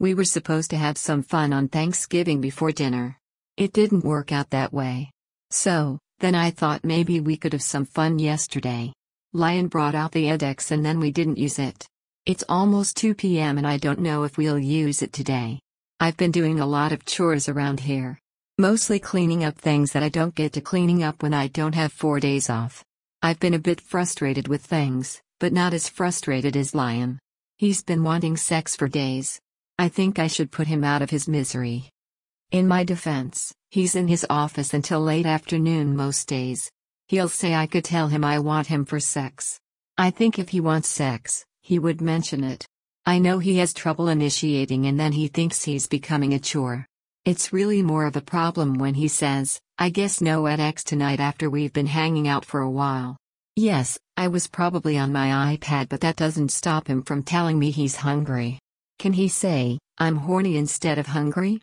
We were supposed to have some fun on Thanksgiving before dinner. It didn't work out that way. So, then I thought maybe we could have some fun yesterday. Lion brought out the Edex and then we didn't use it. It's almost 2 p.m. and I don't know if we'll use it today. I've been doing a lot of chores around here. Mostly cleaning up things that I don't get to cleaning up when I don't have four days off. I've been a bit frustrated with things, but not as frustrated as Lion. He's been wanting sex for days. I think I should put him out of his misery. In my defense, he's in his office until late afternoon most days. He'll say I could tell him I want him for sex. I think if he wants sex, he would mention it. I know he has trouble initiating and then he thinks he's becoming a chore. It's really more of a problem when he says, I guess no Edex tonight after we've been hanging out for a while. Yes, I was probably on my iPad, but that doesn't stop him from telling me he's hungry. Can he say, I'm horny instead of hungry?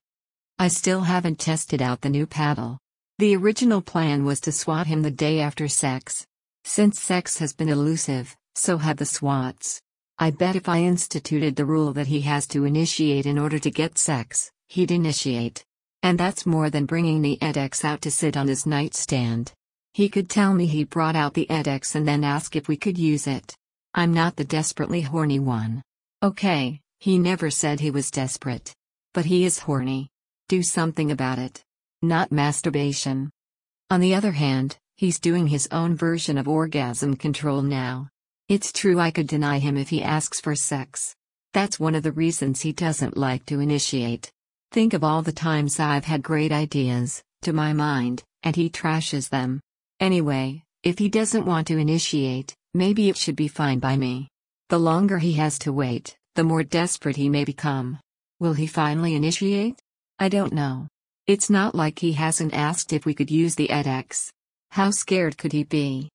I still haven't tested out the new paddle. The original plan was to swat him the day after sex. Since sex has been elusive, so have the swats. I bet if I instituted the rule that he has to initiate in order to get sex, he'd initiate. And that's more than bringing the Edex out to sit on his nightstand. He could tell me he brought out the Edex and then ask if we could use it. I'm not the desperately horny one. Okay, he never said he was desperate. But he is horny. Do something about it not masturbation. On the other hand, he's doing his own version of orgasm control now. It's true I could deny him if he asks for sex. That's one of the reasons he doesn't like to initiate. Think of all the times I've had great ideas, to my mind, and he trashes them. Anyway, if he doesn't want to initiate, maybe it should be fine by me. The longer he has to wait, the more desperate he may become. Will he finally initiate? I don't know. It's not like he hasn't asked if we could use the Edex. How scared could he be?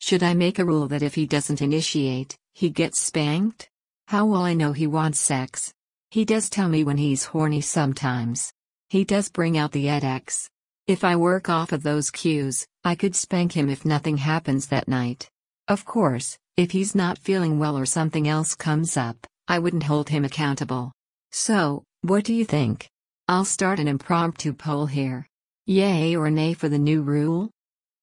Should I make a rule that if he doesn't initiate, he gets spanked? How will I know he wants sex? He does tell me when he's horny sometimes. He does bring out the Edex. If I work off of those cues, I could spank him if nothing happens that night. Of course, if he's not feeling well or something else comes up, I wouldn't hold him accountable. So, what do you think? I'll start an impromptu poll here. Yay or nay for the new rule?